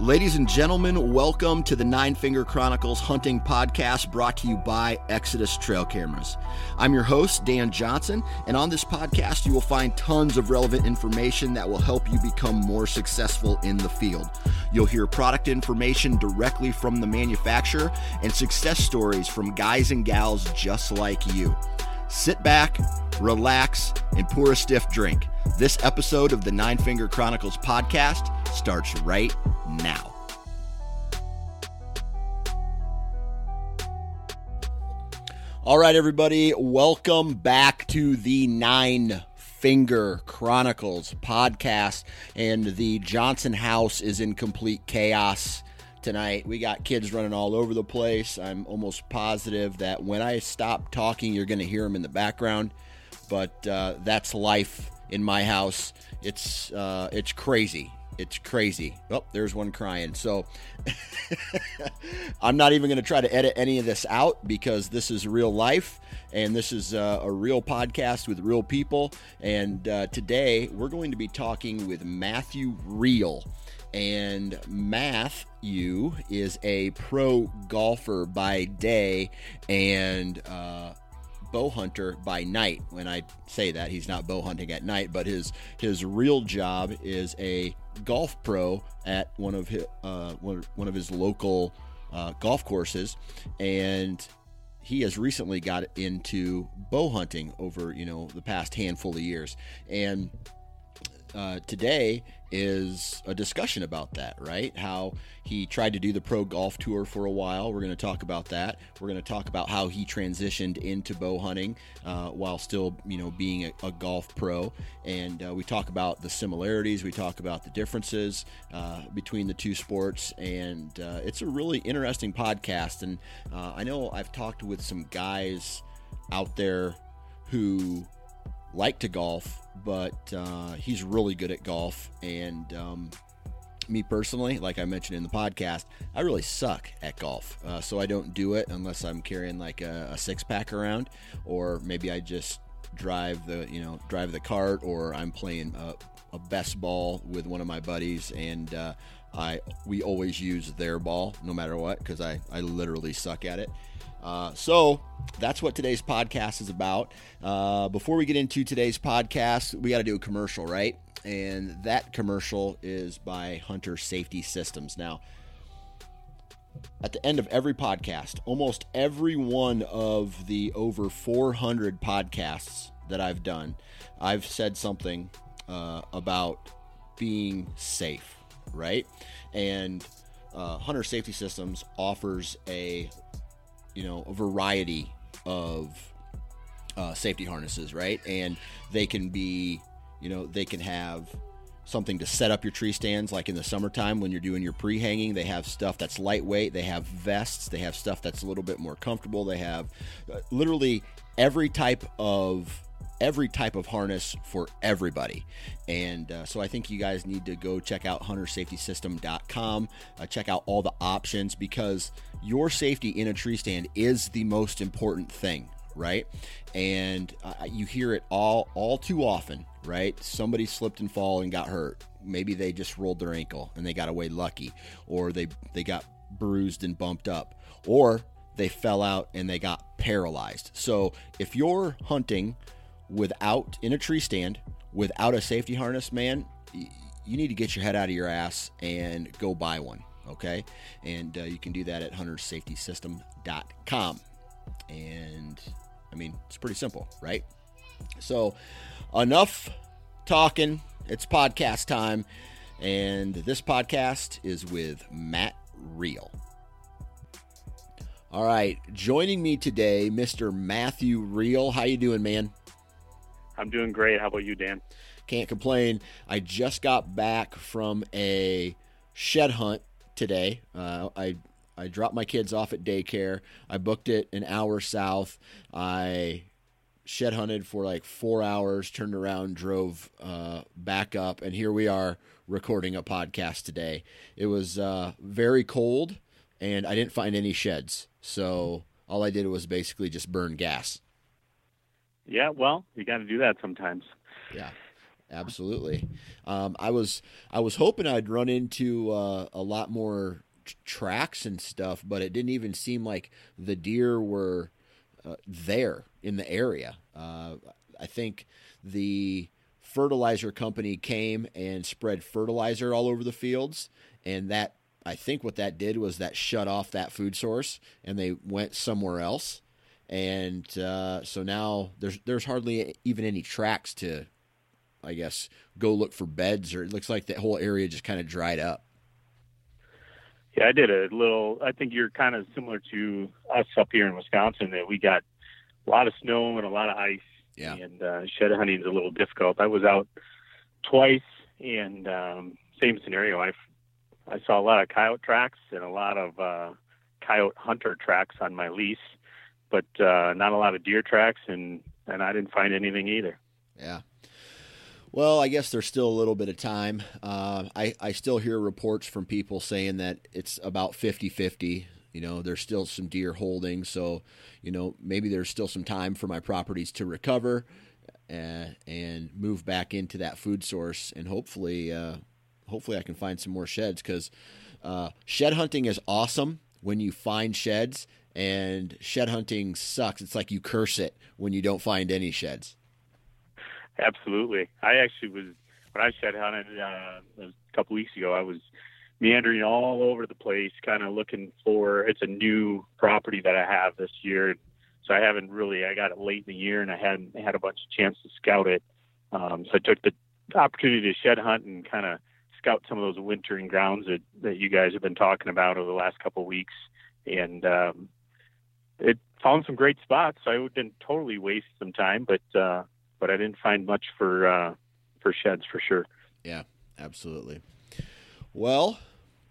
Ladies and gentlemen, welcome to the Nine Finger Chronicles Hunting Podcast brought to you by Exodus Trail Cameras. I'm your host, Dan Johnson, and on this podcast, you will find tons of relevant information that will help you become more successful in the field. You'll hear product information directly from the manufacturer and success stories from guys and gals just like you. Sit back, relax, and pour a stiff drink. This episode of the Nine Finger Chronicles podcast starts right now. All right, everybody, welcome back to the Nine Finger Chronicles podcast. And the Johnson house is in complete chaos tonight. We got kids running all over the place. I'm almost positive that when I stop talking, you're going to hear them in the background. But uh, that's life in my house. It's uh, it's crazy. It's crazy. Oh, there's one crying. So I'm not even going to try to edit any of this out because this is real life and this is uh, a real podcast with real people. And uh, today we're going to be talking with Matthew Reel. And Matthew is a pro golfer by day and uh, bow hunter by night. When I say that, he's not bow hunting at night, but his his real job is a golf pro at one of his uh, one of his local uh, golf courses, and he has recently got into bow hunting over you know the past handful of years, and uh, today is a discussion about that, right? How he tried to do the pro golf tour for a while. We're going to talk about that. We're going to talk about how he transitioned into bow hunting uh, while still, you know, being a, a golf pro. And uh, we talk about the similarities. We talk about the differences uh, between the two sports. And uh, it's a really interesting podcast. And uh, I know I've talked with some guys out there who like to golf, but uh, he's really good at golf. And um, me personally, like I mentioned in the podcast, I really suck at golf. Uh, so I don't do it unless I'm carrying like a, a six pack around, or maybe I just drive the you know drive the cart, or I'm playing a, a best ball with one of my buddies, and uh, I we always use their ball no matter what because I I literally suck at it. Uh, so that's what today's podcast is about. Uh, before we get into today's podcast, we got to do a commercial, right? And that commercial is by Hunter Safety Systems. Now, at the end of every podcast, almost every one of the over 400 podcasts that I've done, I've said something uh, about being safe, right? And uh, Hunter Safety Systems offers a you know a variety of uh, safety harnesses, right? And they can be, you know, they can have something to set up your tree stands like in the summertime when you're doing your pre-hanging they have stuff that's lightweight they have vests they have stuff that's a little bit more comfortable they have uh, literally every type of every type of harness for everybody. And uh, so I think you guys need to go check out huntersafetysystem.com, uh, check out all the options because your safety in a tree stand is the most important thing right? And uh, you hear it all all too often, right? Somebody slipped and fall and got hurt. Maybe they just rolled their ankle and they got away lucky, or they they got bruised and bumped up, or they fell out and they got paralyzed. So if you're hunting without in a tree stand without a safety harness, man, you need to get your head out of your ass and go buy one. Okay, and uh, you can do that at huntersafetysystem.com. And I mean, it's pretty simple, right? So, enough talking. It's podcast time, and this podcast is with Matt Reel. All right, joining me today, Mr. Matthew Reel. How you doing, man? I'm doing great. How about you, Dan? Can't complain. I just got back from a shed hunt today. Uh, I I dropped my kids off at daycare. I booked it an hour south. I shed hunted for like four hours, turned around, drove uh, back up, and here we are recording a podcast today. It was uh, very cold, and I didn't find any sheds. So all I did was basically just burn gas. Yeah, well, you got to do that sometimes. Yeah, absolutely. Um, I was I was hoping I'd run into uh, a lot more t- tracks and stuff, but it didn't even seem like the deer were uh, there in the area. Uh, I think the fertilizer company came and spread fertilizer all over the fields, and that I think what that did was that shut off that food source and they went somewhere else. And uh, so now there's there's hardly even any tracks to, I guess, go look for beds, or it looks like that whole area just kind of dried up. Yeah, I did a little. I think you're kind of similar to us up here in Wisconsin. That we got a lot of snow and a lot of ice. Yeah. And uh, shed hunting is a little difficult. I was out twice, and um, same scenario. I I saw a lot of coyote tracks and a lot of uh, coyote hunter tracks on my lease, but uh, not a lot of deer tracks, and and I didn't find anything either. Yeah. Well, I guess there's still a little bit of time. Uh, I, I still hear reports from people saying that it's about 50 50. You know, there's still some deer holding. So, you know, maybe there's still some time for my properties to recover uh, and move back into that food source. And hopefully, uh, hopefully I can find some more sheds because uh, shed hunting is awesome when you find sheds, and shed hunting sucks. It's like you curse it when you don't find any sheds. Absolutely, I actually was when I shed hunted uh, a couple weeks ago. I was meandering all over the place, kind of looking for. It's a new property that I have this year, so I haven't really. I got it late in the year, and I hadn't had a bunch of chance to scout it. Um, so I took the opportunity to shed hunt and kind of scout some of those wintering grounds that, that you guys have been talking about over the last couple of weeks, and um, it found some great spots. I didn't totally waste some time, but uh, but I didn't find much for uh, for sheds for sure. Yeah, absolutely. Well,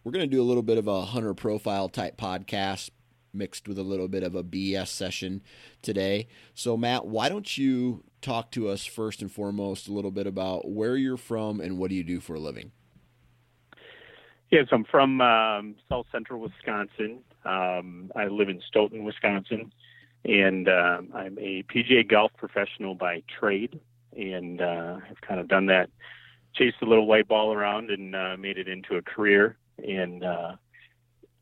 we're to do a little bit of a hunter profile type podcast mixed with a little bit of a BS session today. So, Matt, why don't you talk to us first and foremost a little bit about where you're from and what do you do for a living? Yes, I'm from um, South Central Wisconsin. Um, I live in Stoughton, Wisconsin, and uh, I'm a PGA golf professional by trade, and uh, I've kind of done that, chased a little white ball around, and uh, made it into a career. And uh,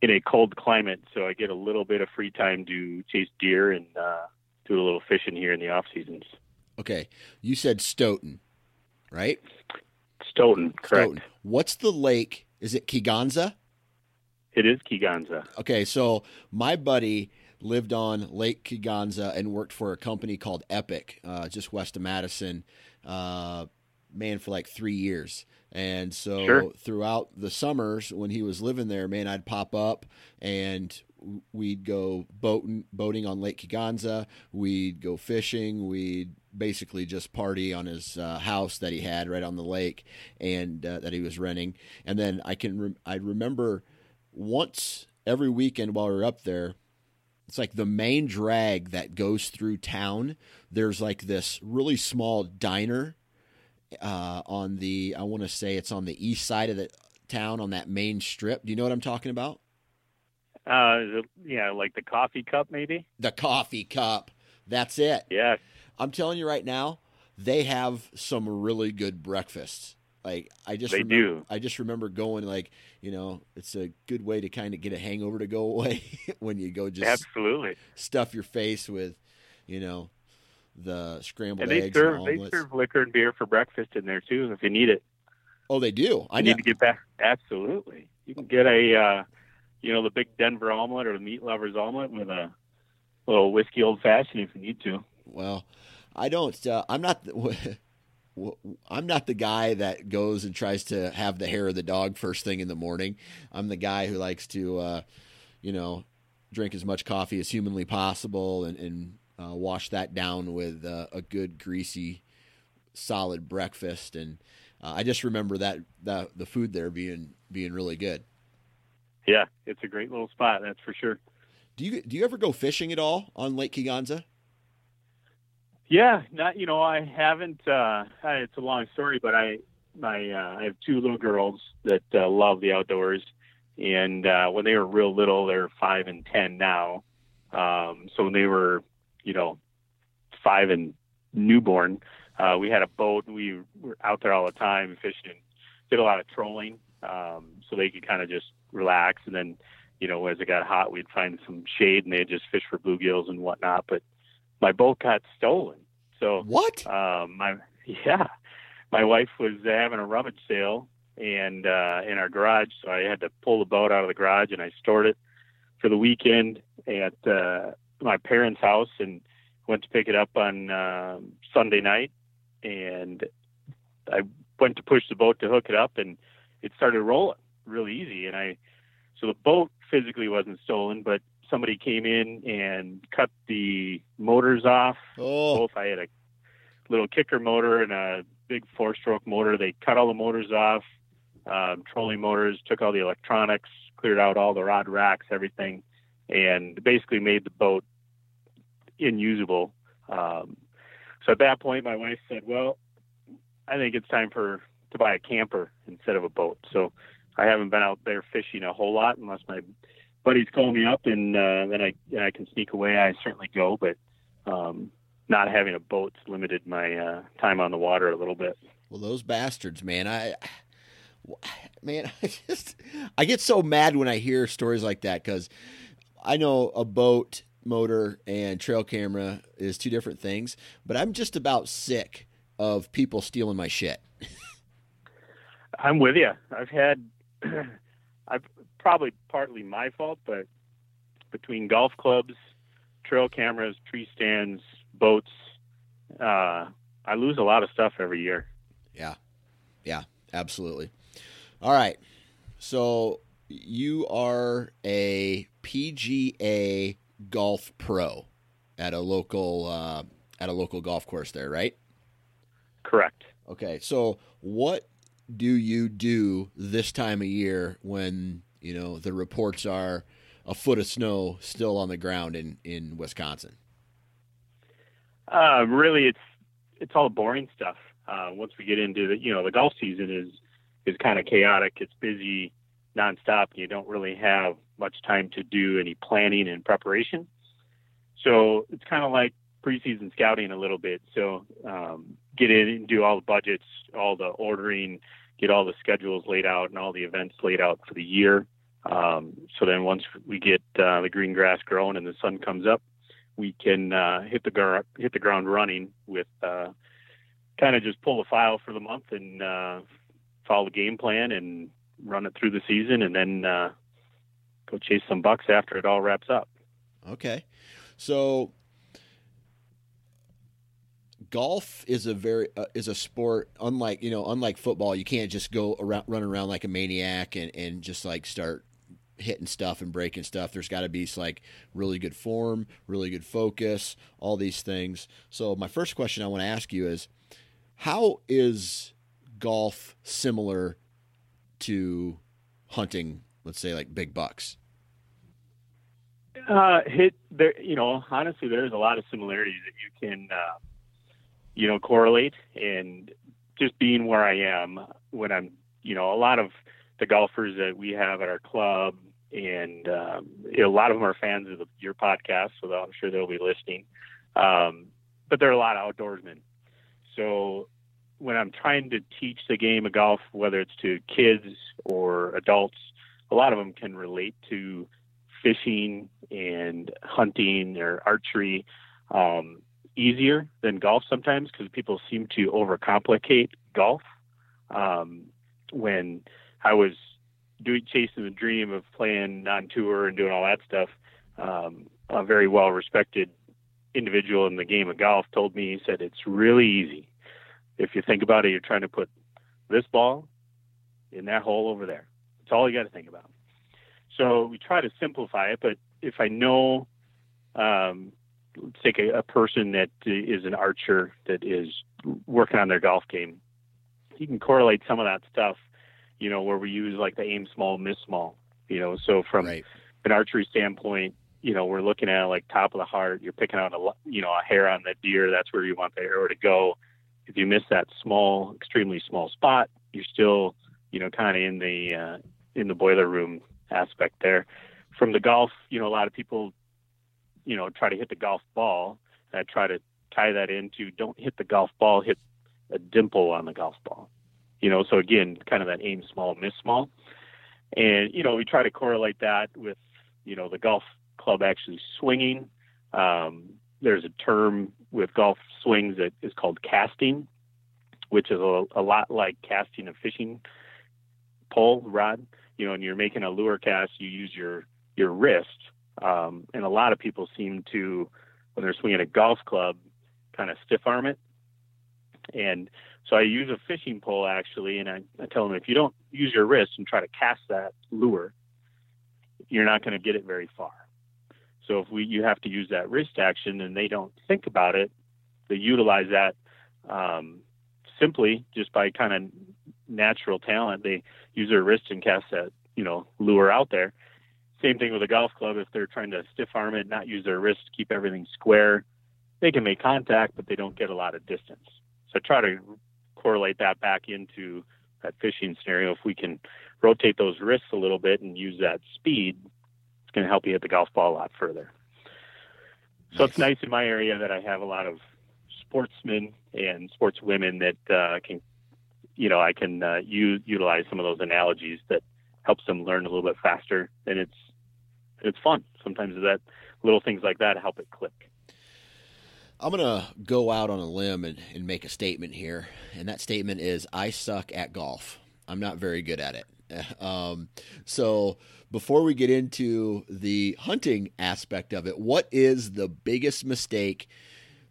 in a cold climate, so I get a little bit of free time to chase deer and uh, do a little fishing here in the off seasons. Okay, you said Stoughton, right? Stoughton, correct. Stoughton. What's the lake is it Kegonsa? It is Kegonsa. Okay, so my buddy lived on Lake Kegonsa and worked for a company called Epic, uh, just west of Madison, uh, man, for like three years. And so sure. throughout the summers when he was living there, man, I'd pop up and we'd go boating, boating on Lake Kegonsa. We'd go fishing. We'd basically just party on his uh, house that he had right on the lake and uh, that he was renting. And then I can re- I remember once every weekend while we were up there. It's like the main drag that goes through town. There's like this really small diner uh, on the I want to say it's on the east side of the town on that main strip. Do you know what I'm talking about? Uh, yeah, like the coffee cup, maybe. The coffee cup. That's it. Yeah. I'm telling you right now, they have some really good breakfasts. Like I just They remember, do. I just remember going like you know it's a good way to kind of get a hangover to go away when you go just Absolutely. stuff your face with you know the scrambled And they eggs serve and they serve liquor and beer for breakfast in there too if you need it. oh, they do. I You need to get back. Absolutely. You can get a, uh, you know, the big Denver omelet or the meat lovers omelet with a little whiskey old fashioned if you need to. Well, I don't. Uh, I'm not. The, I'm not the guy that goes and tries to have the hair of the dog first thing in the morning. I'm the guy who likes to, uh, you know, drink as much coffee as humanly possible and, and uh, wash that down with uh, a good greasy, solid breakfast. And uh, I just remember that, that the food there being being really good. Yeah, it's a great little spot, that's for sure. Do you do you ever go fishing at all on Lake Kegonsa? Yeah, not you know I haven't. Uh, it's a long story, but I my uh, I have two little girls that uh, love the outdoors, and uh, when they were real little, they're five and ten now. Um, so when they were, you know, five and newborn, uh, we had a boat. and We were out there all the time fishing, and did a lot of trolling, um, so they could kind of just relax. And then, you know, as it got hot, we'd find some shade, and they'd just fish for bluegills and whatnot. But my boat got stolen. So What? um, my yeah, my wife was having a rummage sale and uh, in our garage, so I had to pull the boat out of the garage and I stored it for the weekend at uh, my parents' house and went to pick it up on uh, Sunday night and I went to push the boat to hook it up and it started rolling really easy and I so the boat physically wasn't stolen but somebody came in and cut the motors off Oh, both. I had a little kicker motor and a big four stroke motor. They cut all the motors off, um, trolling motors, took all the electronics, cleared out all the rod racks, everything, and basically made the boat unusable. Um, so at that point, my wife said, "Well, I think it's time for to buy a camper instead of a boat." So I haven't been out there fishing a whole lot unless my buddies call me up and uh, then I I can sneak away. I certainly go, but um, not having a boat's limited my uh, time on the water a little bit. Well, those bastards, man. I, man, I just, I get so mad when I hear stories like that because I know a boat motor and trail camera is two different things, but I'm just about sick of people stealing my shit. I'm with you. I've had, I've probably partly my fault, but between golf clubs, trail cameras, tree stands, boats, uh, I lose a lot of stuff every year. Yeah. Yeah, absolutely. All right. So you are a PGA golf pro at a local uh, at a local golf course there, right? Correct. Okay. So what do you do this time of year when, you know, the reports are a foot of snow still on the ground in in Wisconsin? Uh, really, it's it's all boring stuff. Uh, once we get into the, you know, the golf season is is kind of chaotic. It's busy nonstop. You don't really have much time to do any planning and preparation. So it's kind of like preseason scouting a little bit. So um, get in and do all the budgets, all the ordering, get all the schedules laid out, and all the events laid out for the year. Um, so then once we get uh, the green grass growing and the sun comes up, we can uh, hit the gar- hit the ground running with uh, kind of just pull the file for the month and uh, follow the game plan and run it through the season, and then uh, go chase some bucks after it all wraps up. Okay. So golf is a very uh, is a sport unlike you know unlike football you can't just go around run around like a maniac and and just like start hitting stuff and breaking stuff there's got to be like really good form really good focus all these things so my first question i want to ask you is how is golf similar to hunting let's say like big bucks Uh, hit there, you know, honestly, there's a lot of similarities that you can, uh, you know, correlate. And just being where I am when I'm, you know, a lot of the golfers that we have at our club, and um, a lot of them are fans of the, your podcast, so I'm sure they'll be listening. Um, but there are a lot of outdoorsmen. So when I'm trying to teach the game of golf, whether it's to kids or adults, a lot of them can relate to fishing and hunting or archery um, easier than golf sometimes because people seem to overcomplicate golf. Um, when I was doing chasing the dream of playing on tour and doing all that stuff, um, a very well respected individual in the game of golf told me he said it's really easy. If you think about it, you're trying to put this ball in that hole over there. That's all you got to think about. So we try to simplify it, but if I know, um, let's take a, a person that is an archer that is working on their golf game, you can correlate some of that stuff, you know, where we use like the aim small, miss small, you know. So from right. an archery standpoint, you know, we're looking at like top of the heart. You're picking out a, you know, a hair on the deer. That's where you want the arrow to go. If you miss that small, extremely small spot, you're still, you know, kind of in the uh, in the boiler room aspect there. From the golf, you know, a lot of people, you know, try to hit the golf ball. I try to tie that into don't hit the golf ball, hit a dimple on the golf ball. You know, so again, kind of that aim small, miss small. And, you know, we try to correlate that with, you know, the golf club actually swinging. Um, there's a term with golf swings that is called casting, which is a, a lot like casting a fishing pole rod. You know, and you're making a lure cast, you use your your wrist. Um, and a lot of people seem to, when they're swinging a golf club, kind of stiff arm it. And so I use a fishing pole actually, and I, I tell them if you don't use your wrist and try to cast that lure, you're not going to get it very far. So if we you have to use that wrist action and they don't think about it, they utilize that um, simply just by kind of natural talent. They use their wrist and cast that you know lure out there. Same thing with a golf club. If they're trying to stiff arm it, not use their wrist, to keep everything square, they can make contact, but they don't get a lot of distance. So try to correlate that back into that fishing scenario. If we can rotate those wrists a little bit and use that speed, it's going to help you hit the golf ball a lot further. So nice. it's nice in my area that I have a lot of sportsmen and sportswomen that uh, can, you know, I can uh, use, utilize some of those analogies that helps them learn a little bit faster, and it's it's fun. Sometimes that little things like that help it click. I'm going to go out on a limb and, and make a statement here. And that statement is I suck at golf. I'm not very good at it. Um, so, before we get into the hunting aspect of it, what is the biggest mistake?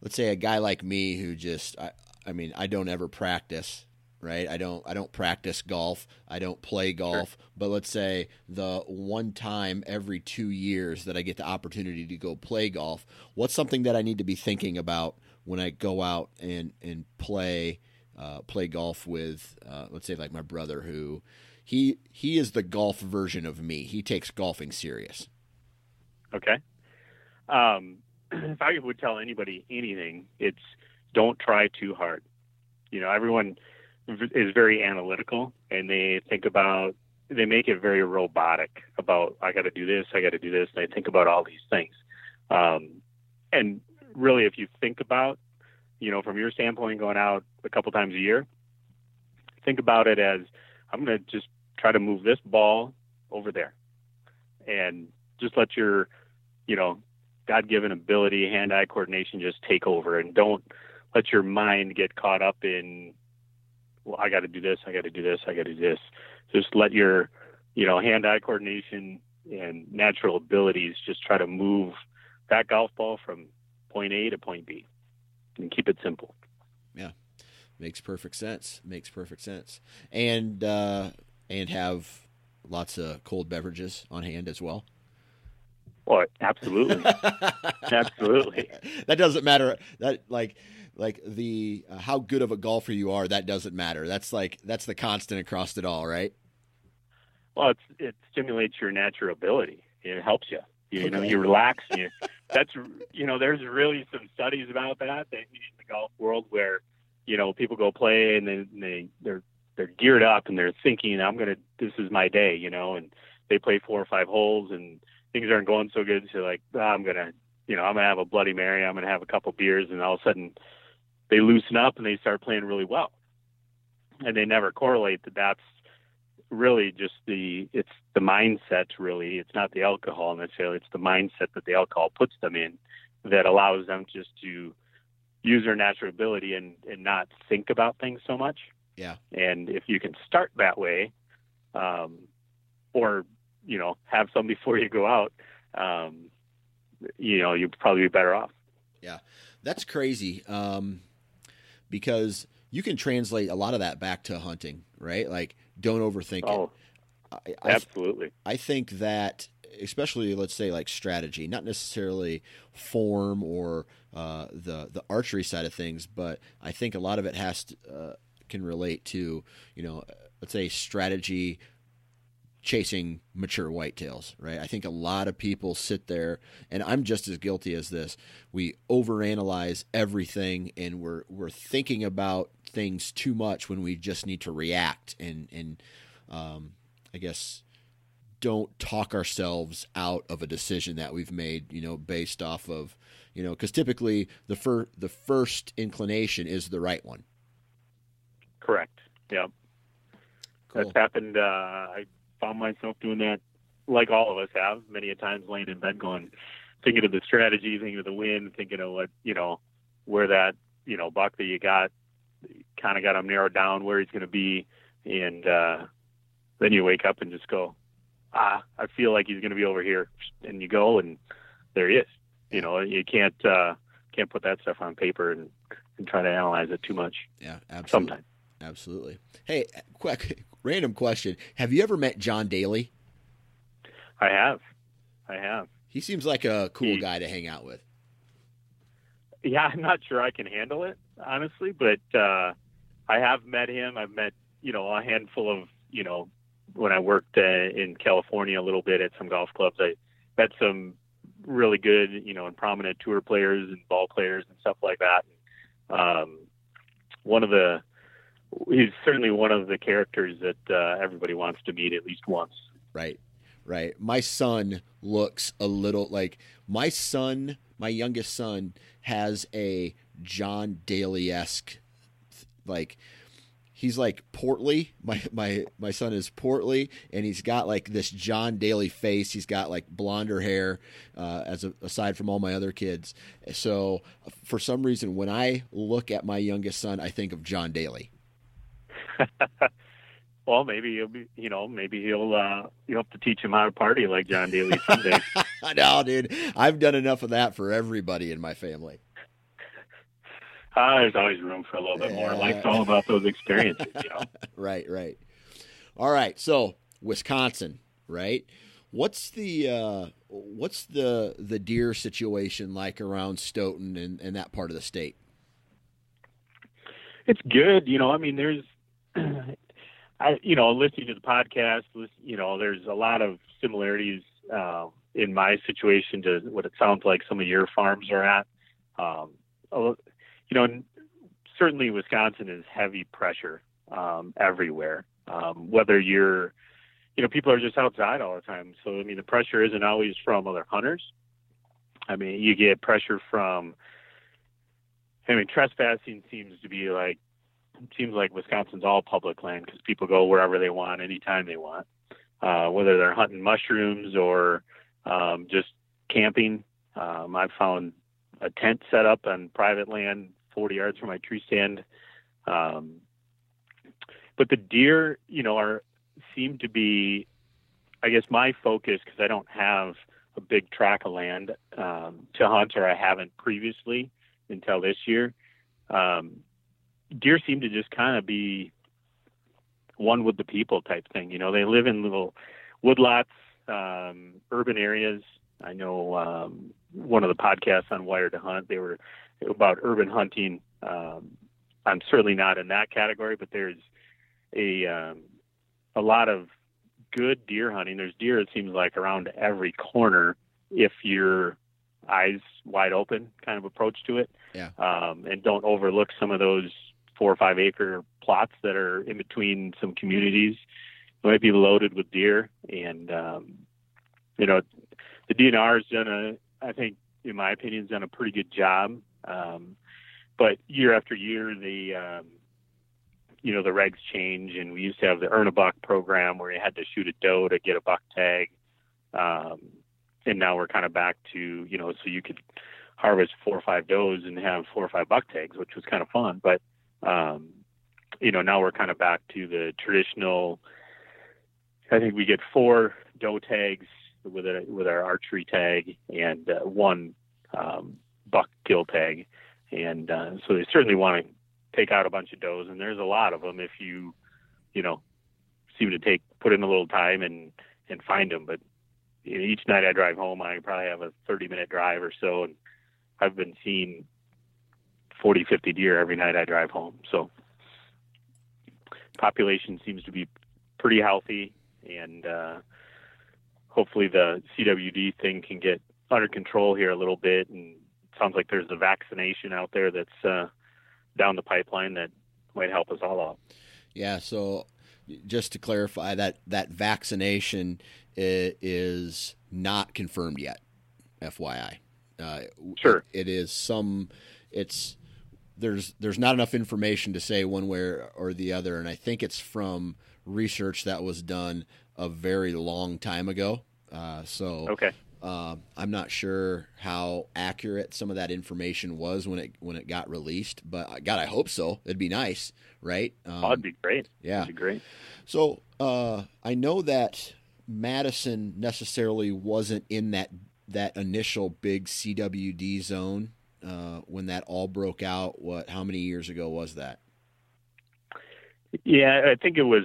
Let's say a guy like me who just, I, I mean, I don't ever practice right? I don't I don't practice golf. I don't play golf. Sure. But let's say the one time every 2 years that I get the opportunity to go play golf, what's something that I need to be thinking about when I go out and and play uh, play golf with uh, let's say like my brother who he he is the golf version of me. He takes golfing serious. Okay. Um, if I would tell anybody anything, it's don't try too hard. You know, everyone is very analytical and they think about they make it very robotic about I got to do this, I got to do this, and they think about all these things. Um, and really, if you think about, you know, from your standpoint, going out a couple times a year, think about it as I'm going to just try to move this ball over there, and just let your, you know, God-given ability, hand-eye coordination just take over, and don't let your mind get caught up in well, I got to do this, I got to do this, I got to do this. Just let your, you know, hand-eye coordination and natural abilities just try to move that golf ball from point A to point B, and keep it simple. Yeah, makes perfect sense. Makes perfect sense. And uh, and have lots of cold beverages on hand as well. Well, absolutely, absolutely. That doesn't matter. That like like the uh, how good of a golfer you are that doesn't matter. That's like that's the constant across it all right? Well it's, it stimulates your natural ability. It helps you. You, okay. know you relax you that's you know there's really some studies about that in the golf world where you know people go play and then they they're they're geared up and they're thinking i'm gonna this is my day you know and they play four or five holes and things aren't going so good. So like oh, i'm gonna you know, I'm gonna have a Bloody Mary, I'm gonna have a couple beers, and all of a sudden they loosen up and they start playing really well. And they never correlate that that's really just the it's the mindset really. It's not the alcohol necessarily. It's the mindset that the alcohol puts them in that allows them just to use their natural ability and and not think about things so much. Yeah. And if you can start that way um or you know have some before you go out um you know you'd probably be better off. Yeah. That's crazy. Um because you can translate a lot of that back to hunting right like don't overthink oh, it. I, absolutely. I think that especially let's say like strategy, not necessarily form or uh, the the archery side of things, but I think a lot of it has to, uh, can relate to you know let's say strategy chasing mature whitetails, right? I think a lot of people sit there, and I'm just as guilty as this. We overanalyze everything, and we're we're thinking about things too much when we just need to react, and and um, I guess don't talk ourselves out of a decision that we've made, you know, based off of, you know, because typically the fir- the first inclination is the right one. Correct. Yeah. Cool. That's happened. Uh, I found myself doing that, like all of us have, many a times laying in bed going, thinking of the strategy, thinking of the win, thinking of what, you know, where that, you know, buck that you got, kind of got him narrowed down where he's going to be. And uh, then you wake up and just go, ah, I feel like he's going to be over here. And you go and there he is. You know, you can't, uh, can't put that stuff on paper and, and try to analyze it too much. Yeah, absolutely. Sometimes. Absolutely. Hey, quick, random question: Have you ever met John Daly? I have. I have. He seems like a cool he, guy to hang out with. Yeah, I'm not sure I can handle it honestly, but uh, I have met him. I've met you know a handful of you know when I worked uh, in California a little bit at some golf clubs. I met some really good you know and prominent tour players and ball players and stuff like that. Um, one of the he's certainly one of the characters that uh, everybody wants to meet at least once. Right, right. My son looks a little like my son. My youngest son has a John Daly esque, like he's like portly. My my my son is portly, and he's got like this John Daly face. He's got like blonder hair, uh, as a, aside from all my other kids. So for some reason, when I look at my youngest son, I think of John Daly. well, maybe he'll be, you know, maybe he'll, uh, you have to teach him how to party like John Daly someday. no, dude, I've done enough of that for everybody in my family. Uh, there's always room for a little bit more. Life's all about those experiences, you know. right, right. All right, so Wisconsin, right? What's the uh, what's the the deer situation like around Stoughton and, and that part of the state? It's good, you know. I mean, there's I, you know, listening to the podcast, you know, there's a lot of similarities uh, in my situation to what it sounds like some of your farms are at. Um, you know, certainly Wisconsin is heavy pressure um, everywhere. Um, whether you're, you know, people are just outside all the time. So I mean, the pressure isn't always from other hunters. I mean, you get pressure from. I mean, trespassing seems to be like seems like Wisconsin's all public land because people go wherever they want, anytime they want, uh, whether they're hunting mushrooms or um, just camping. Um, I've found a tent set up on private land 40 yards from my tree stand. Um, but the deer, you know, are seem to be, I guess, my focus because I don't have a big tract of land um, to hunt, or I haven't previously until this year. Um, deer seem to just kind of be one with the people type thing. You know, they live in little woodlots, um, urban areas. I know um, one of the podcasts on Wired to Hunt, they were about urban hunting. Um, I'm certainly not in that category, but there's a um, a lot of good deer hunting. There's deer, it seems like, around every corner if you're eyes wide open kind of approach to it. Yeah. Um, and don't overlook some of those four or five acre plots that are in between some communities. It might be loaded with deer, and um, you know, the DNR has done a, I think, in my opinion, has done a pretty good job. Um, but year after year, the um, you know the regs change, and we used to have the earn a buck program where you had to shoot a doe to get a buck tag, um, and now we're kind of back to you know so you could harvest four or five does and have four or five buck tags, which was kind of fun. But um, you know now we're kind of back to the traditional. I think we get four doe tags with a with our archery tag and uh, one um, buck kill tag, and uh, so they certainly want to take out a bunch of does, and there's a lot of them if you, you know, seem to take put in a little time and and find them. But you know, each night I drive home, I probably have a 30 minute drive or so, and I've been seeing 40, 50 deer every night I drive home. So population seems to be pretty healthy, and uh, hopefully the CWD thing can get under control here a little bit. And it sounds like there's a vaccination out there that's uh, down the pipeline that might help us all out. Yeah. So just to clarify that that vaccination is not confirmed yet. FYI. Uh, sure. It, it is some. It's there's there's not enough information to say one way or the other, and I think it's from research that was done a very long time ago. Uh, so okay. Uh, I'm not sure how accurate some of that information was when it when it got released, but God, I hope so. It'd be nice, right? Um, oh, it'd be great. Yeah, it'd be great. So uh, I know that Madison necessarily wasn't in that that initial big CWD zone uh, when that all broke out. What? How many years ago was that? Yeah, I think it was.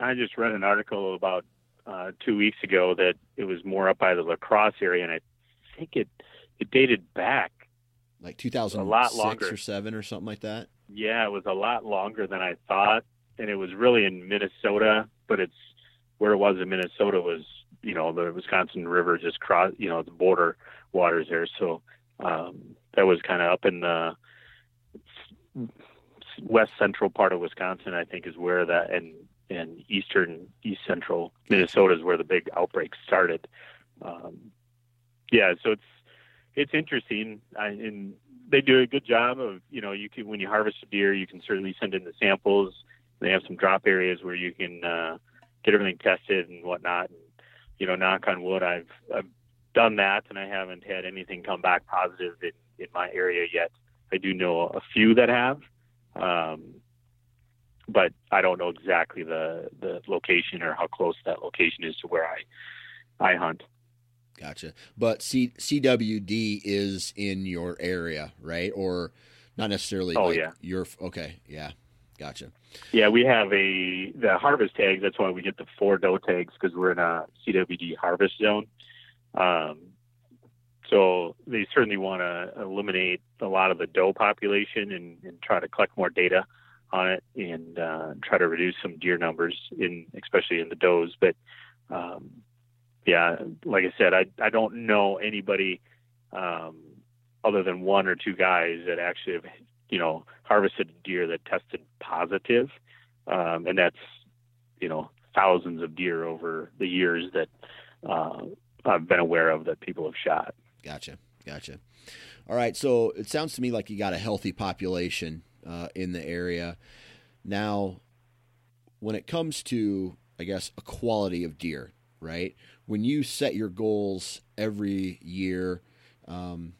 I just read an article about uh, two weeks ago that it was more up by the La Crosse area, and I think it it dated back like 2006 or seven or something like that. Yeah, it was a lot longer than I thought, and it was really in Minnesota, but it's where it was in Minnesota was you know the Wisconsin River just cross you know the border waters there, so um, that was kind of up in the west central part of Wisconsin, I think, is where that and and eastern east central Minnesota is where the big outbreak started. Um, yeah, so it's it's interesting, I, and they do a good job of you know you can when you harvest a deer, you can certainly send in the samples. They have some drop areas where you can uh, get everything tested and whatnot. And, you know, knock on wood, I've I've done that, and I haven't had anything come back positive in in my area yet. I do know a few that have. Um, but I don't know exactly the the location or how close that location is to where I I hunt. Gotcha. But C, CWD is in your area, right? Or not necessarily. Oh like yeah. Your okay. Yeah. Gotcha. Yeah, we have a the harvest tags. That's why we get the four doe tags because we're in a CWD harvest zone. Um, so they certainly want to eliminate a lot of the doe population and, and try to collect more data on it and uh, try to reduce some deer numbers in especially in the does. But um, yeah, like I said, I I don't know anybody um, other than one or two guys that actually have you know harvested deer that tested positive, um, and that's you know thousands of deer over the years that uh, I've been aware of that people have shot. Gotcha, gotcha. All right, so it sounds to me like you got a healthy population uh, in the area. Now, when it comes to, I guess, a quality of deer, right? When you set your goals every year, um,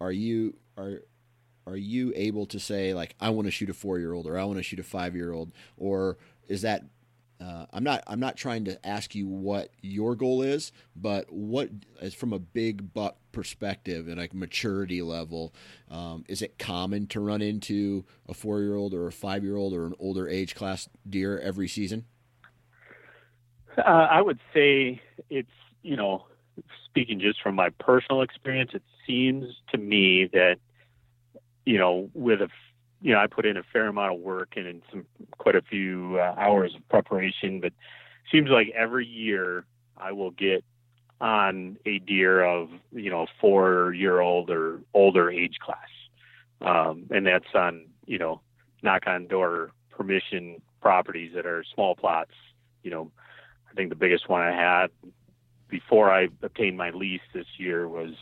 are you are are you able to say like I want to shoot a four year old or I want to shoot a five year old, or is that uh, I'm not. I'm not trying to ask you what your goal is, but what is from a big buck perspective and like maturity level. Um, is it common to run into a four year old or a five year old or an older age class deer every season? Uh, I would say it's you know speaking just from my personal experience, it seems to me that you know with a you know, I put in a fair amount of work and in some quite a few uh, hours of preparation, but seems like every year I will get on a deer of you know four year old or older age class, um, and that's on you know knock on door permission properties that are small plots. You know, I think the biggest one I had before I obtained my lease this year was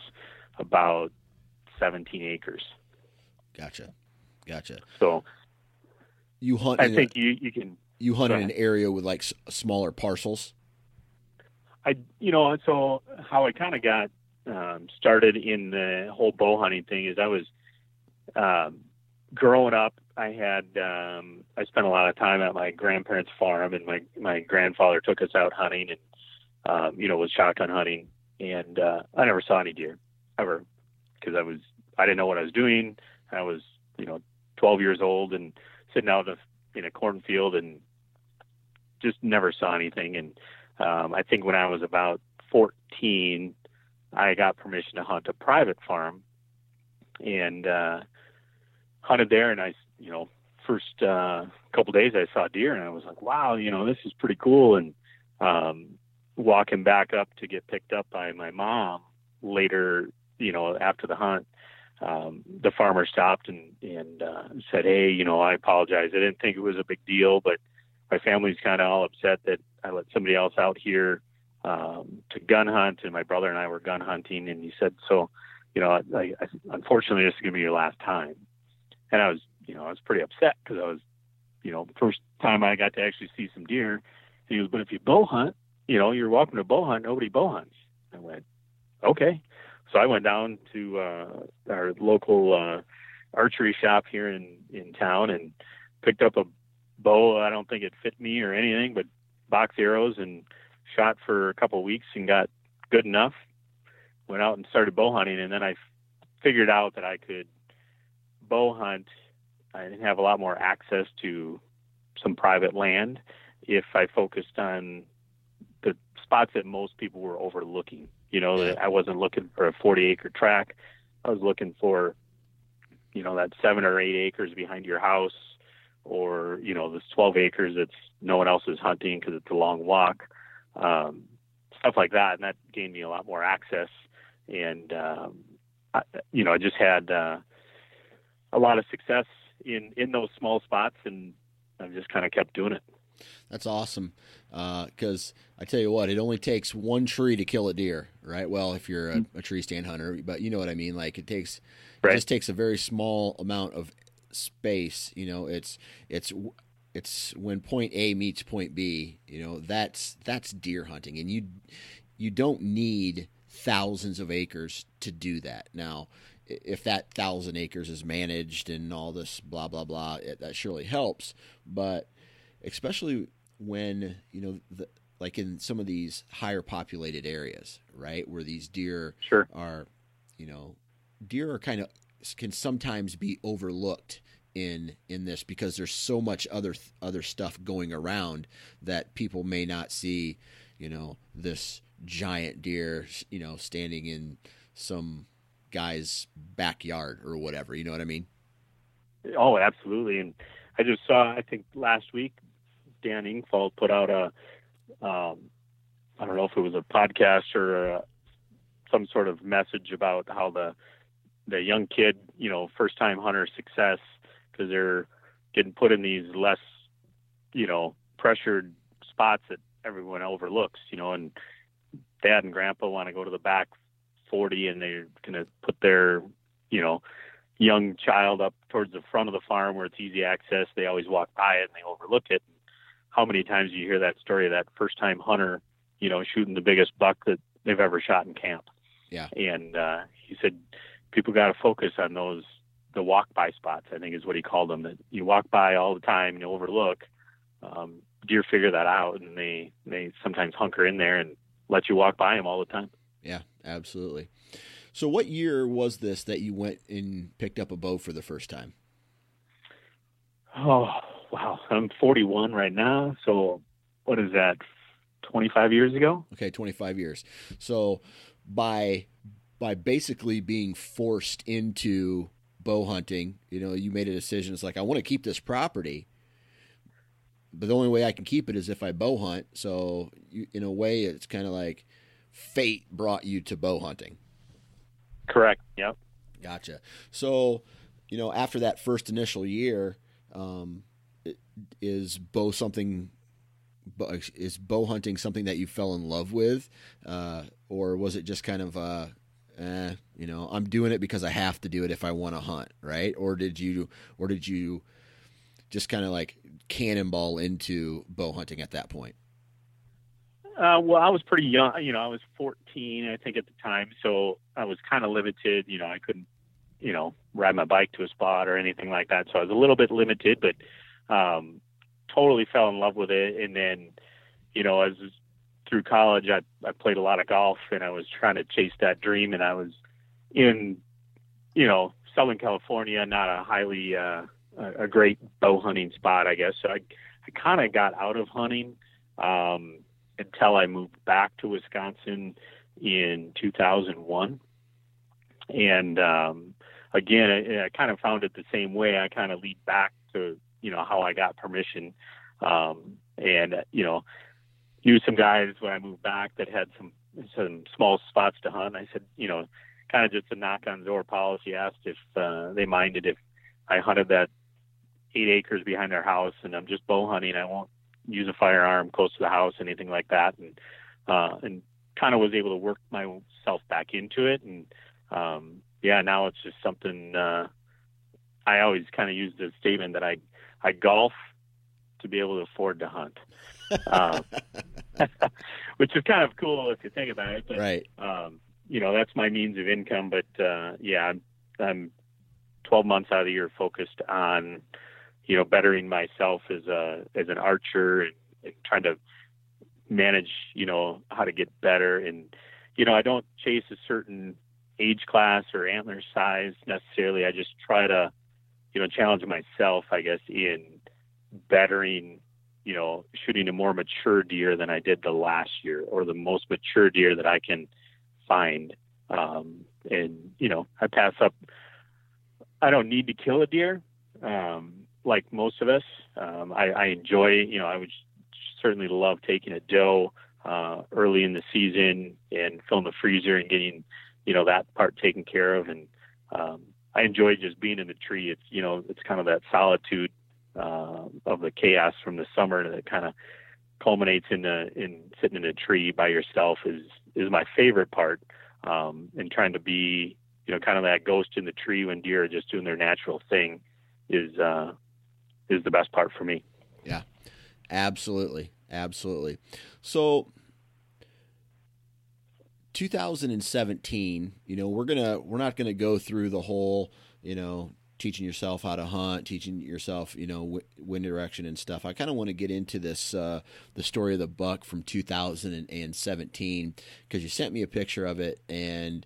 about 17 acres. Gotcha, gotcha. So You hunt. I in a- think you you can you hunt in an area with like s- smaller parcels. I, you know, so how I kind of got um, started in the whole bow hunting thing is I was um, growing up. I had um, I spent a lot of time at my grandparents' farm, and my my grandfather took us out hunting, and um, you know was shotgun hunting, and uh, I never saw any deer ever because I was I didn't know what I was doing. I was you know 12 years old and sitting out in a, in a cornfield and just never saw anything and um, I think when I was about 14, I got permission to hunt a private farm and uh, hunted there. And I, you know, first uh, couple days I saw deer and I was like, wow, you know, this is pretty cool. And um, walking back up to get picked up by my mom later, you know, after the hunt, um, the farmer stopped and, and uh, said, hey, you know, I apologize. I didn't think it was a big deal, but my family's kind of all upset that I let somebody else out here um, to gun hunt, and my brother and I were gun hunting. And he said, "So, you know, I, I, unfortunately, this is to be your last time." And I was, you know, I was pretty upset because I was, you know, first time I got to actually see some deer. And he goes, "But if you bow hunt, you know, you're welcome to bow hunt. Nobody bow hunts." I went, "Okay." So I went down to uh, our local uh, archery shop here in in town and picked up a bow. I don't think it fit me or anything, but box arrows and shot for a couple of weeks and got good enough. Went out and started bow hunting, and then I figured out that I could bow hunt and have a lot more access to some private land if I focused on the spots that most people were overlooking. You know, that I wasn't looking for a 40 acre track. I was looking for, you know, that seven or eight acres behind your house or you know this 12 acres that's no one else is hunting because it's a long walk um, stuff like that. And that gained me a lot more access. And um, I, you know i just had uh, a lot of success in in those small spots and i've just kind of kept doing it That's awesome. Uh, because I tell you what, it only takes one tree to kill a deer, right? Well, if you're a, a tree stand hunter, but you know what I mean. Like it takes, Right. it just takes a very small amount of space. You know, it's it's it's when point A meets point B. You know, that's that's deer hunting, and you you don't need thousands of acres to do that. Now, if that thousand acres is managed and all this blah blah blah, it, that surely helps. But especially when you know the, like in some of these higher populated areas right where these deer sure are you know deer are kind of can sometimes be overlooked in in this because there's so much other other stuff going around that people may not see you know this giant deer you know standing in some guy's backyard or whatever you know what i mean Oh, absolutely. And I just saw, I think last week, Dan Infalt put out a, um, I don't know if it was a podcast or a, some sort of message about how the the young kid, you know, first time hunter success because they're getting put in these less, you know, pressured spots that everyone overlooks, you know, and dad and grandpa want to go to the back 40 and they're going to put their, you know, young child up towards the front of the farm where it's easy access. They always walk by it and they overlook it. How many times do you hear that story of that first time hunter, you know, shooting the biggest buck that they've ever shot in camp? Yeah. And uh, he said people got to focus on those the walk by spots. I think is what he called them. That you walk by all the time and you overlook. Um, deer figure that out and they they sometimes hunker in there and let you walk by them all the time. Yeah, absolutely. So, what year was this that you went and picked up a bow for the first time? Oh wow, I'm 41 right now. So what is that? 25 years ago? Okay, 25 years. So, by by basically being forced into bow hunting, you know, you made a decision. It's like I want to keep this property, but the only way I can keep it is if I bow hunt. So, you, in a way, it's kind of like fate brought you to bow hunting. Correct. Yep. Gotcha. So, you know, after that first initial year, um, is bow something? Is bow hunting something that you fell in love with, uh, or was it just kind of uh, eh, you know, I'm doing it because I have to do it if I want to hunt, right? Or did you, or did you just kind of like cannonball into bow hunting at that point? Uh, well, I was pretty young. You know, I was 14, I think, at the time, so I was kind of limited. You know, I couldn't, you know, ride my bike to a spot or anything like that. So I was a little bit limited, but um, totally fell in love with it. And then, you know, as through college, I I played a lot of golf, and I was trying to chase that dream. And I was in, you know, Southern California, not a highly uh, a great bow hunting spot, I guess. So I I kind of got out of hunting. Um, until I moved back to Wisconsin in 2001. And um, again, I, I kind of found it the same way. I kind of lead back to you know how I got permission, um, and you know, used some guys when I moved back that had some some small spots to hunt. I said, you know, kind of just a knock on door policy. Asked if uh, they minded if I hunted that eight acres behind their house, and I'm just bow hunting. I won't use a firearm close to the house, anything like that, and uh, and kind of was able to work myself back into it. And um, yeah, now it's just something. Uh, I always kind of use the statement that I I golf to be able to afford to hunt, uh, which is kind of cool if you think about it. But, right. Um, you know, that's my means of income. But uh, yeah, I'm, I'm 12 months out of the year focused on you know, bettering myself as a as an archer and, and trying to manage, you know, how to get better. And you know, I don't chase a certain age class or antler size necessarily. I just try to, you know, challenge myself, I guess, in bettering, you know, shooting a more mature deer than I did the last year or the most mature deer that I can find. Um, and, you know, I pass up, I don't need to kill a deer. Um, like most of us. Um, I, I enjoy, you know, I would certainly love taking a doe uh, early in the season and filling the freezer and getting, you know, that part taken care of. And um, I enjoy just being in the tree. It's, you know, it's kind of that solitude uh, of the chaos from the summer that kind of culminates in the, in sitting in a tree by yourself is is my favorite part. Um, and trying to be, you know, kind of that ghost in the tree when deer are just doing their natural thing is uh, is the best part for me. Yeah, absolutely, absolutely. So, 2017, you know, we're gonna we're not gonna go through the whole, you know, teaching yourself how to hunt, teaching yourself, you know, wind direction and stuff. I kind of want to get into this, uh, the story of the buck from 2017, because you sent me a picture of it, and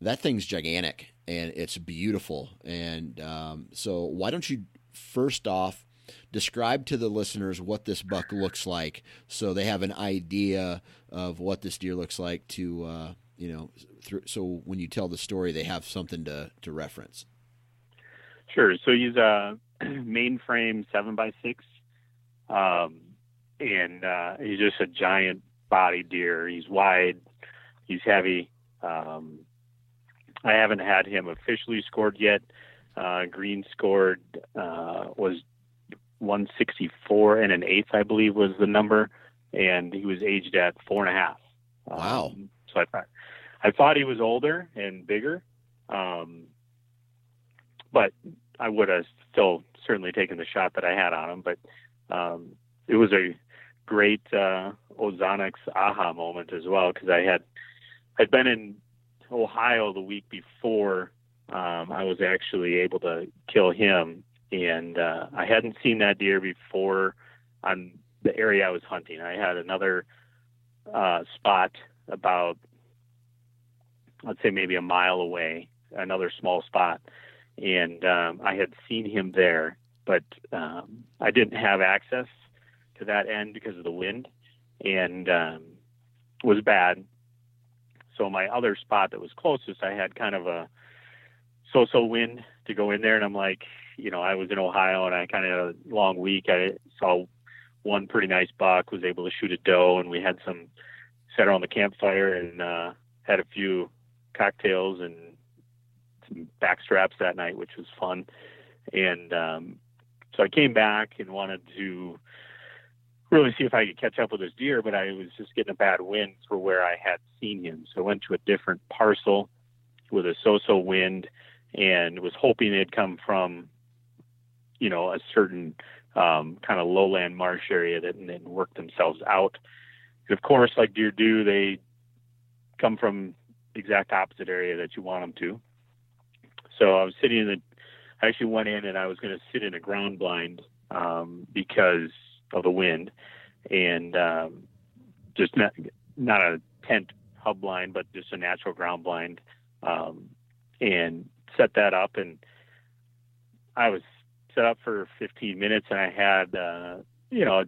that thing's gigantic and it's beautiful. And um, so, why don't you first off, describe to the listeners what this buck looks like so they have an idea of what this deer looks like to uh, you know th- so when you tell the story they have something to, to reference. Sure. So he's a mainframe seven by six um, and uh, he's just a giant body deer. He's wide. He's heavy. Um, i haven't had him officially scored yet. Uh, Green scored uh, was 164 and an eighth, I believe, was the number, and he was aged at four and a half. Wow! Um, so I thought I thought he was older and bigger, um, but I would have still certainly taken the shot that I had on him. But um, it was a great uh, Ozonics aha moment as well because I had I'd been in Ohio the week before um, I was actually able to kill him. And uh, I hadn't seen that deer before on the area I was hunting. I had another uh, spot about, let's say, maybe a mile away, another small spot. And um, I had seen him there, but um, I didn't have access to that end because of the wind and um, was bad. So my other spot that was closest, I had kind of a so-so wind to go in there, and I'm like, you know, I was in Ohio and I kind of had a long week. I saw one pretty nice buck, was able to shoot a doe, and we had some set around the campfire and uh, had a few cocktails and some backstraps that night, which was fun. And um, so I came back and wanted to really see if I could catch up with this deer, but I was just getting a bad wind for where I had seen him. So I went to a different parcel with a so-so wind and was hoping it'd come from, you know, a certain um, kind of lowland marsh area that and then work themselves out. And of course, like deer do, they come from the exact opposite area that you want them to. So I was sitting in the, I actually went in and I was going to sit in a ground blind um, because of the wind, and um, just not not a tent hub blind, but just a natural ground blind, um, and set that up. And I was set up for 15 minutes, and I had uh, you know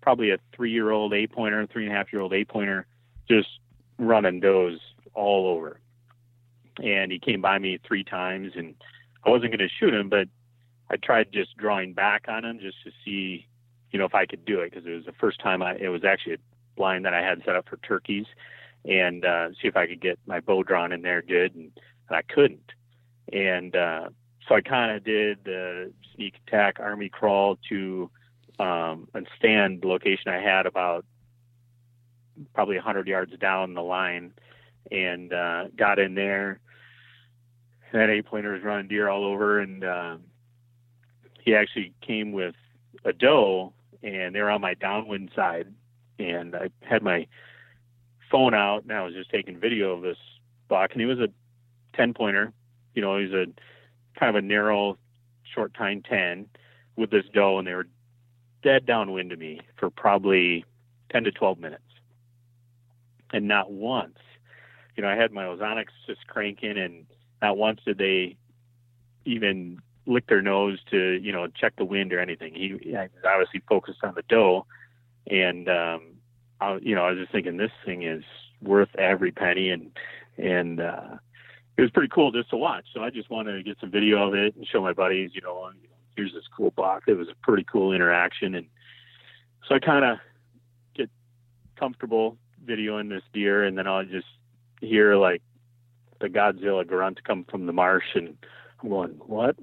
probably a three year old eight pointer, three and a half year old eight pointer, just running those all over. And he came by me three times, and I wasn't going to shoot him, but I tried just drawing back on him just to see you know, if I could do it because it was the first time I, it was actually a blind that I had set up for turkeys and uh, see if I could get my bow drawn in there good. And, and I couldn't. And uh, so I kind of did the sneak attack army crawl to um, a stand location I had about probably 100 yards down the line and uh, got in there. That eight pointer was running deer all over, and uh, he actually came with a doe and they were on my downwind side and I had my phone out and I was just taking video of this buck and he was a 10 pointer you know he's a kind of a narrow short tine 10 with this doe and they were dead downwind to me for probably 10 to 12 minutes and not once you know I had my ozonics just cranking and not once did they even lick their nose to you know check the wind or anything. He, he was obviously focused on the doe, and um, I, you know I was just thinking this thing is worth every penny, and and uh, it was pretty cool just to watch. So I just wanted to get some video of it and show my buddies. You know, here's this cool buck. It was a pretty cool interaction, and so I kind of get comfortable videoing this deer, and then I'll just hear like the Godzilla grunt come from the marsh, and I'm going, what?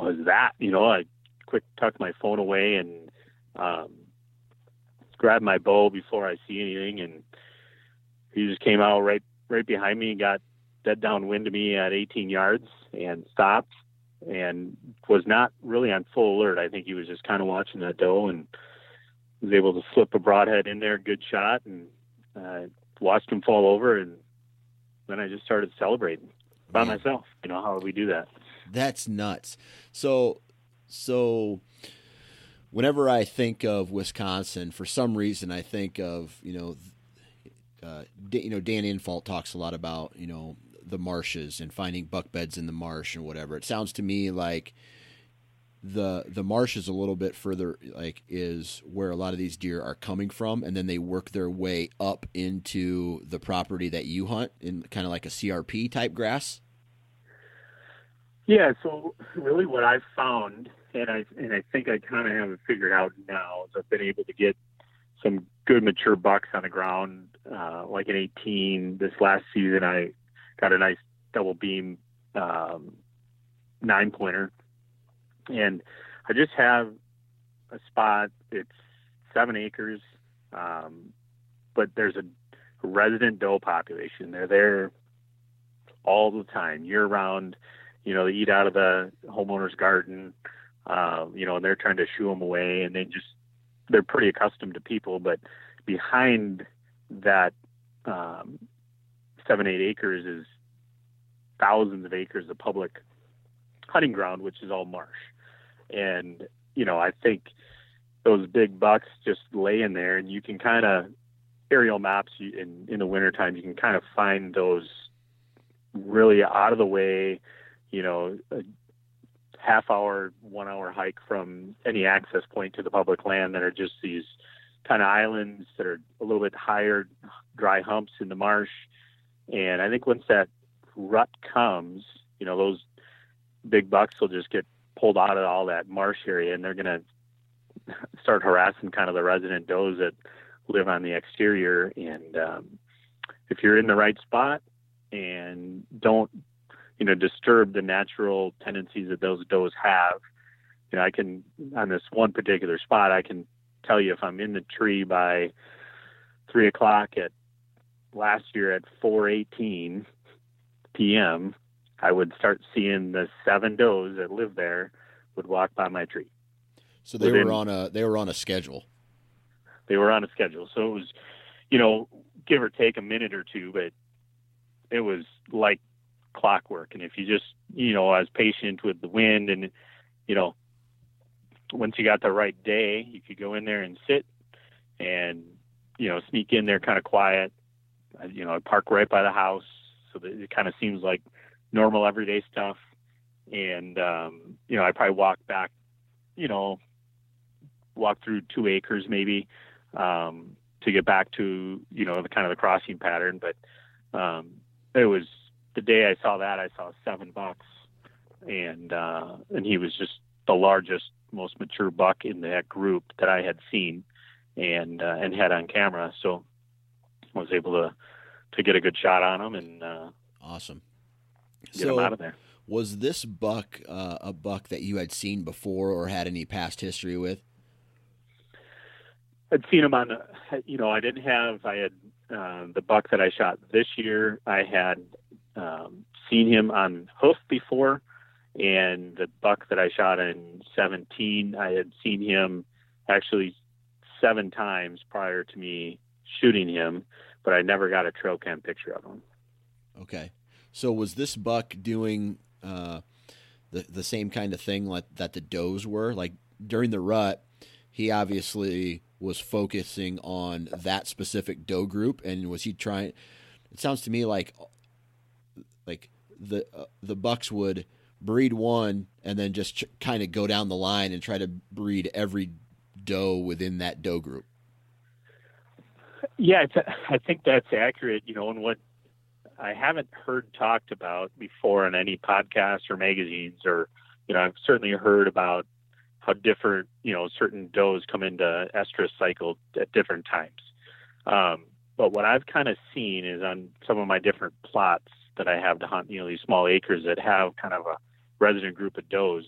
was that. You know, I quick tuck my phone away and um, grabbed my bow before I see anything, and he just came out right right behind me and got dead downwind to me at 18 yards and stopped and was not really on full alert. I think he was just kind of watching that doe and was able to slip a broadhead in there, good shot, and uh, watched him fall over. And then I just started celebrating by myself. You know, how would we do that? That's nuts. So, so whenever I think of Wisconsin, for some reason, I think of you know, uh, you know, Dan Infalt talks a lot about you know the marshes and finding buck beds in the marsh and whatever. It sounds to me like the the marsh is a little bit further like is where a lot of these deer are coming from and then they work their way up into the property that you hunt in kind of like a CRP type grass. Yeah, so really what I've found, and I and I think I kind of have it figured out now, is I've been able to get some good mature bucks on the ground, uh, like an 18. This last season, I got a nice double beam um, nine pointer, and I just have a spot. It's seven acres, um, but there's a resident doe population. They're there all the time, year round you know, they eat out of the homeowner's garden, uh, you know, and they're trying to shoo them away, and they just they're pretty accustomed to people. But behind that um, seven eight acres is thousands of acres of public hunting ground, which is all marsh. And you know, I think those big bucks just lay in there, and you can kind of aerial maps in in the wintertime. You can kind of find those really out of the way you know, a half hour, one hour hike from any access point to the public land that are just these kind of islands that are a little bit higher, dry humps in the marsh. And I think once that rut comes, you know, those big bucks will just get pulled out of all that marsh area and they're going to start harassing kind of the resident does that live on the exterior. And um, if you're in the right spot and don't you know, disturb the natural tendencies that those does have. You know, I can on this one particular spot, I can tell you if I'm in the tree by three o'clock at last year at 4:18 p.m., I would start seeing the seven does that live there would walk by my tree. So they Within, were on a they were on a schedule. They were on a schedule, so it was, you know, give or take a minute or two, but it was like clockwork. And if you just, you know, as patient with the wind and, you know, once you got the right day, you could go in there and sit and, you know, sneak in there kind of quiet. You know, I park right by the house, so that it kind of seems like normal everyday stuff. And um, you know, I probably walk back, you know, walk through two acres maybe um, to get back to you know the kind of the crossing pattern. But um, it was the day I saw that I saw seven bucks, and uh, and he was just the largest, most mature buck in that group that I had seen, and uh, and had on camera. So was able to to get a good shot on him and uh, awesome get so, him out of there. Was this buck uh, a buck that you had seen before or had any past history with? I'd seen him on, the. you know, I didn't have, I had uh, the buck that I shot this year. I had um, seen him on hoof before, and the buck that I shot in 17, I had seen him actually seven times prior to me shooting him, but I never got a trail cam picture of him. Okay. So was this buck doing uh, the the same kind of thing like that the does were like during the rut? He obviously was focusing on that specific doe group, and was he trying? It sounds to me like like the uh, the bucks would breed one and then just ch- kind of go down the line and try to breed every doe within that doe group. Yeah, I think that's accurate. You know, and what I haven't heard talked about before in any podcasts or magazines, or you know, I've certainly heard about how different you know certain does come into estrus cycle at different times. Um, but what I've kind of seen is on some of my different plots that I have to hunt, you know, these small acres that have kind of a resident group of does.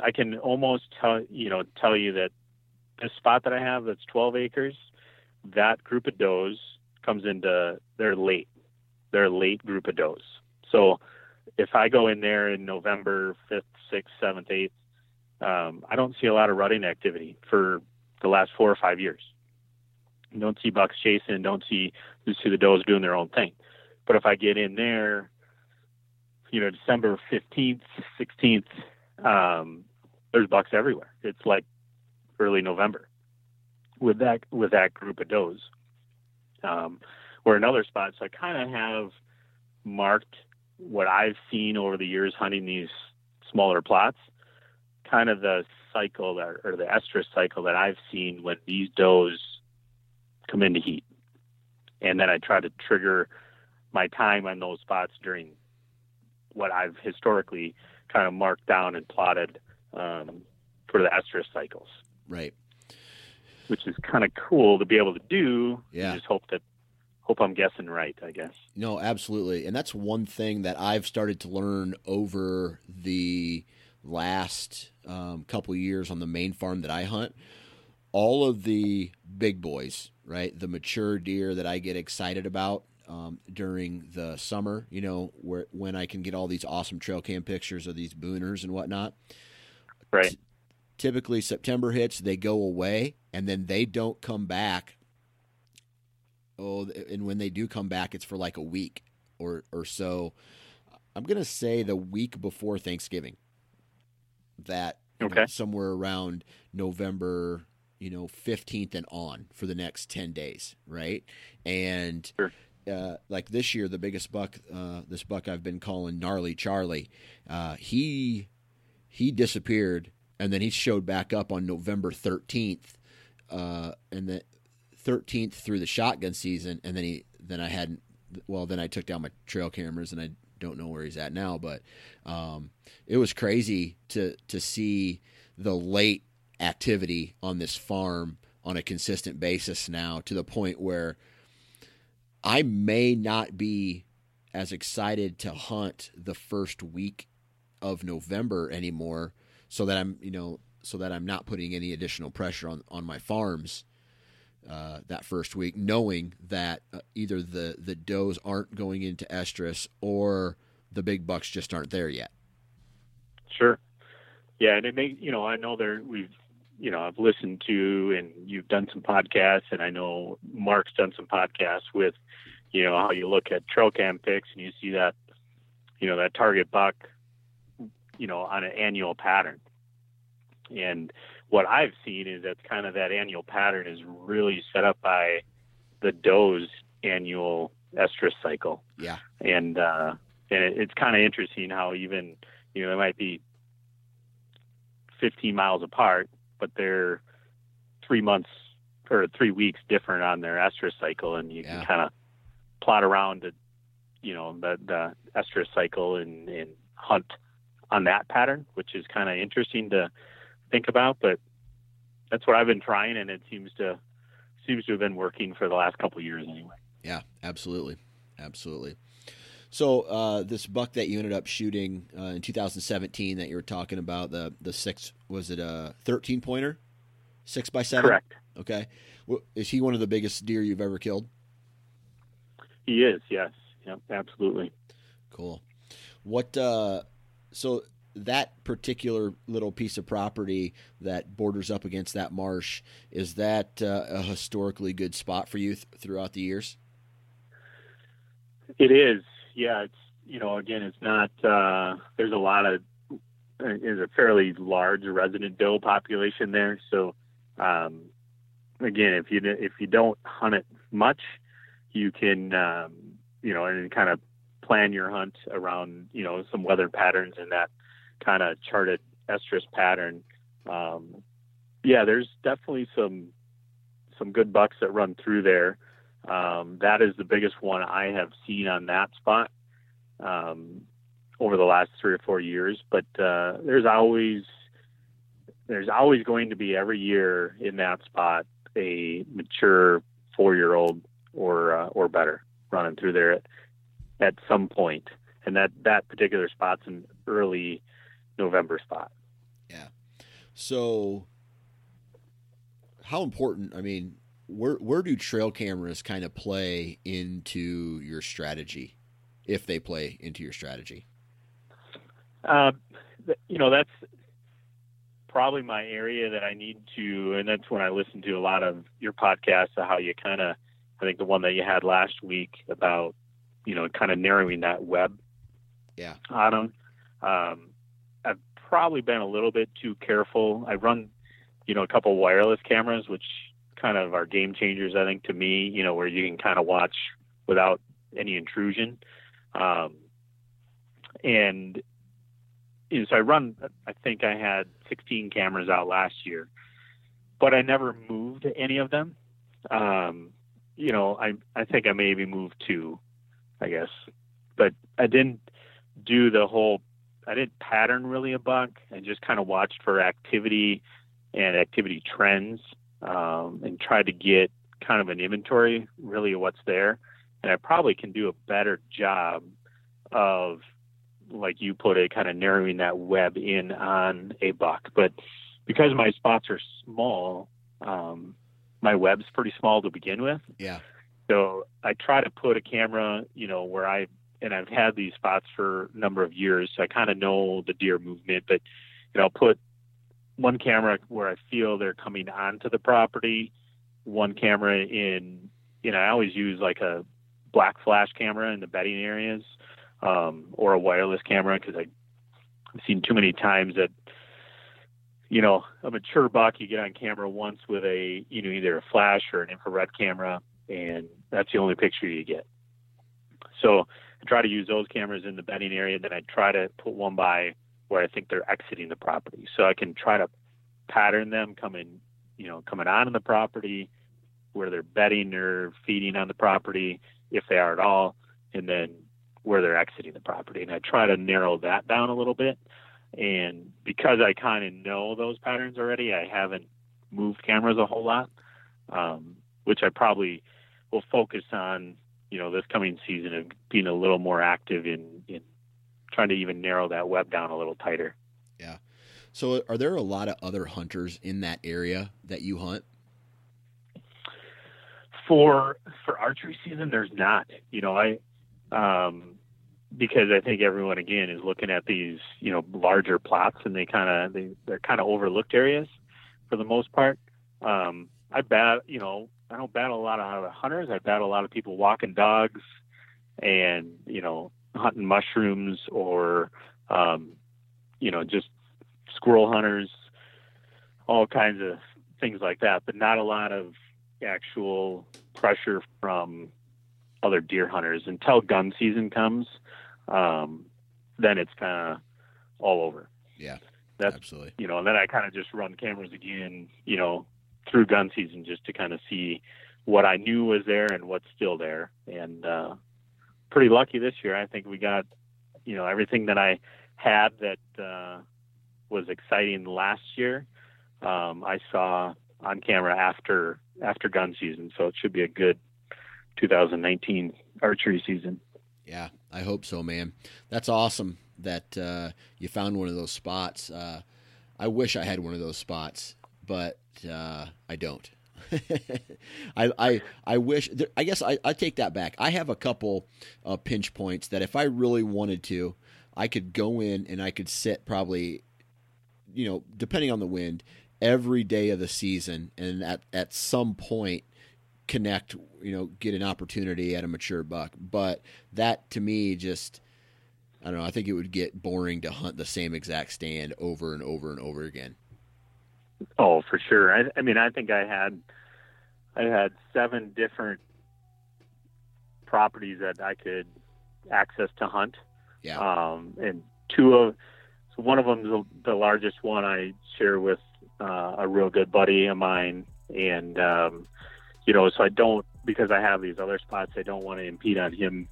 I can almost tell you know tell you that this spot that I have that's 12 acres, that group of does comes into they're late. They're late group of does. So if I go in there in November 5th, 6th, 7th, 8th, um, I don't see a lot of rutting activity for the last four or five years. don't see bucks chasing, don't see just see the does doing their own thing. But if I get in there, you know, December 15th, 16th, um, there's bucks everywhere. It's like early November with that with that group of does um, or in other spots. So I kind of have marked what I've seen over the years hunting these smaller plots, kind of the cycle that, or the estrus cycle that I've seen when these does come into heat. And then I try to trigger my time on those spots during what I've historically kind of marked down and plotted um, for the estrus cycles. Right which is kind of cool to be able to do. Yeah. I just hope that hope I'm guessing right, I guess. No, absolutely. And that's one thing that I've started to learn over the last um, couple years on the main farm that I hunt. All of the big boys, right? The mature deer that I get excited about um, during the summer, you know, where when I can get all these awesome trail cam pictures of these booners and whatnot. Right. Typically September hits, they go away, and then they don't come back. Oh, and when they do come back, it's for like a week or or so. I'm gonna say the week before Thanksgiving. That okay. know, somewhere around November, you know, 15th and on for the next 10 days, right? And sure. uh, like this year, the biggest buck, uh, this buck I've been calling gnarly Charlie, uh, he he disappeared and then he showed back up on November 13th, uh, and the 13th through the shotgun season, and then he then I hadn't well then I took down my trail cameras and I don't know where he's at now, but um, it was crazy to to see the late activity on this farm on a consistent basis now to the point where I may not be as excited to hunt the first week of November anymore so that I'm, you know, so that I'm not putting any additional pressure on on my farms uh, that first week, knowing that uh, either the the does aren't going into estrus or the big bucks just aren't there yet. Sure. Yeah, and it may you know I know there we've you know I've listened to and you've done some podcasts and I know Mark's done some podcasts with you know how you look at trail cam picks and you see that you know that target buck you know on an annual pattern and what I've seen is that kind of that annual pattern is really set up by the doe's annual estrus cycle. Yeah. And uh, and it's kind of interesting how even you know it might be 15 miles apart, but they're three months or three weeks different on their estrus cycle, and you Yeah. can kind of plot around the you know the the estrus cycle and, and hunt on that pattern, which is kind of interesting to think about. But that's what I've been trying, and it seems to seems to have been working for the last couple of years anyway. Yeah, absolutely, absolutely. So uh, this buck that you ended up shooting uh, in 2017 that you were talking about the the six was it a 13 pointer, six by seven? Correct. Okay, Well, is he one of the biggest deer you've ever killed? He is. Yes. Yep. Absolutely. Cool. What? Uh, so that particular little piece of property that borders up against that marsh is that uh, a historically good spot for you th- throughout the years? It is. Yeah. It's you know again it's not. Uh, there's a lot of there's a fairly large resident doe population there. So um, again, if you if you don't hunt it much, you can um, you know and kind of plan your hunt around you know some weather patterns and that kind of charted estrus pattern. Um, yeah, there's definitely some some good bucks that run through there. Um, that is the biggest one I have seen on that spot um, over the last three or four years. But uh, there's always there's always going to be every year in that spot a mature four year old or uh, or better running through there at some point, and that that particular spot's an early November spot. Yeah. So, how important? I mean, where where do trail cameras kind of play into your strategy, if they play into your strategy? Uh, you know, that's probably my area that I need to, and that's when I listen to a lot of your podcasts, how you kind of, I think the one that you had last week about, you know, kind of narrowing that web Yeah. on them. Um, I've probably been a little bit too careful. I run, you know, a couple wireless cameras, which kind of are game changers, I think, to me, you know, where you can kind of watch without any intrusion. Um, and you know, so I run, I think I had 16 cameras out last year, but I never moved any of them. Um, you know, I, I think I maybe moved two, I guess, but I didn't do the whole, I didn't pattern really a buck. I just kind of watched for activity and activity trends, um, and tried to get kind of an inventory really of what's there. And I probably can do a better job of like you put it, kind of narrowing that web in on a buck. But because my spots are small, um, my web's pretty small to begin with. Yeah. So I try to put a camera, you know, where I and I've had these spots for a number of years, so I kind of know the deer movement. But you know, I'll put one camera where I feel they're coming onto the property, one camera in. You know, I always use like a black flash camera in the bedding areas um, or a wireless camera because I've seen too many times that you know a mature buck you get on camera once with a you know either a flash or an infrared camera and that's the only picture you get. So I try to use those cameras in the bedding area, then I try to put one by where I think they're exiting the property, so I can try to pattern them coming you know coming on in the property where they're bedding or feeding on the property if they are at all, and then where they're exiting the property. And I try to narrow that down a little bit. And because I kind of know those patterns already, I haven't moved cameras a whole lot, um, which I probably will focus on, you know, this coming season of being a little more active in, in trying to even narrow that web down a little tighter. Yeah. So, are there a lot of other hunters in that area that you hunt? For for archery season, there's not. You know, I um, because I think everyone again is looking at these you know larger plots and they kind of they they're kind of overlooked areas for the most part. Um, I bet, you know I don't battle a lot of hunters. I battle a lot of people walking dogs and you know hunting mushrooms or um, you know just squirrel hunters, all kinds of things like that. But not a lot of actual pressure from other deer hunters until gun season comes. Um, then it's kind of all over. Yeah, that's absolutely. You know, and then I kind of just run cameras again. You know, through gun season just to kind of see what I knew was there and what's still there. And uh, pretty lucky this year. I think we got you know everything that I had that uh, was exciting last year. Um, I saw on camera after after gun season, so it should be a good 2019 archery season. Yeah, I hope so, man. That's awesome that uh, you found one of those spots. Uh, I wish I had one of those spots, but uh, I don't. I, I I wish. I guess I, I take that back. I have a couple uh, pinch points that if I really wanted to, I could go in and I could sit probably, you know, depending on the wind, every day of the season, and at at some point connect, you know, get an opportunity at a mature buck. But that to me just I don't know, I think it would get boring to hunt the same exact stand over and over and over again. Oh, for sure. I, I mean, I think I had I had seven different properties that I could access to hunt. Yeah. Um, and two of so one of them is the, the largest one I share with uh, a real good buddy of mine, and um, you know, so I don't because I have these other spots. I don't want to impede on him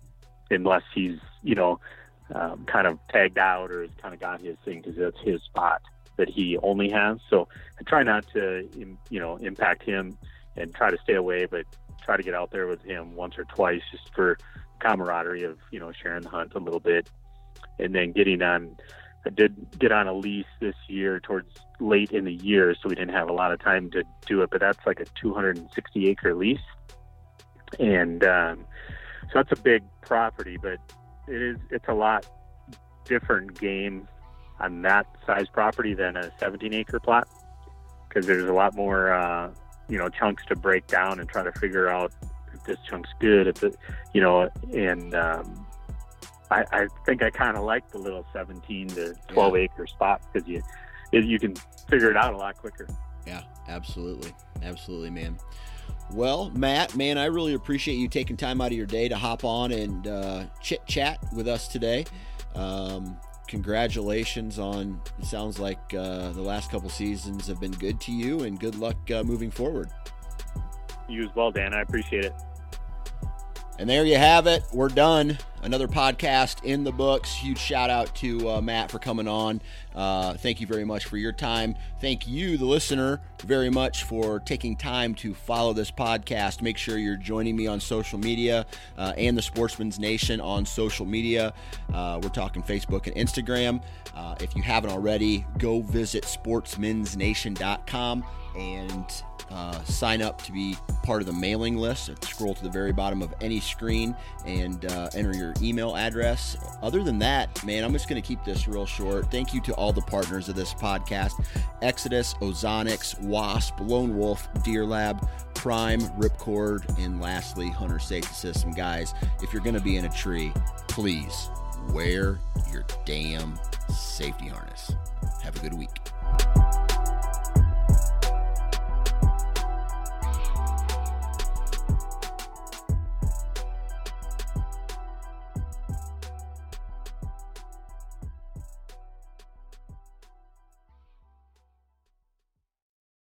unless he's you know um, kind of tagged out or has kind of got his thing because that's his spot that he only has. So I try not to you know impact him and try to stay away, but try to get out there with him once or twice just for camaraderie of you know sharing the hunt a little bit, and then getting on. I did get on a lease this year towards late in the year, so we didn't have a lot of time to do it. But that's like a 260 acre lease, and um, so that's a big property. But it is it's a lot different game on that size property than a 17 acre plot because there's a lot more uh, you know chunks to break down and try to figure out if this chunk's good if it you know and um, I, I think I kind of like the little 17 to 12 yeah. acre spot because you you can figure it out a lot quicker. Yeah, absolutely, absolutely, man. Well, Matt, man, I really appreciate you taking time out of your day to hop on and uh, chit chat with us today. Um, congratulations on it sounds like uh, the last couple seasons have been good to you and good luck uh, moving forward. You as well dan. I appreciate it and there you have it. We're done. Another podcast in the books. Huge shout out to uh, Matt for coming on. Uh, thank you very much for your time. Thank you, the listener, very much for taking time to follow this podcast. Make sure you're joining me on social media uh, and the Sportsman's Nation on social media. Uh, we're talking Facebook and Instagram. Uh, if you haven't already, go visit sportsmansnation.com and uh, sign up to be part of the mailing list. Scroll to the very bottom of any screen and uh, enter your email address. Other than that, man, I'm just going to keep this real short. Thank you to all the partners of this podcast Exodus, Ozonics, Wasp, Lone Wolf, Deer Lab, Prime, Ripcord, and lastly, Hunter Safety System. Guys, if you're going to be in a tree, please wear your damn safety harness. Have a good week.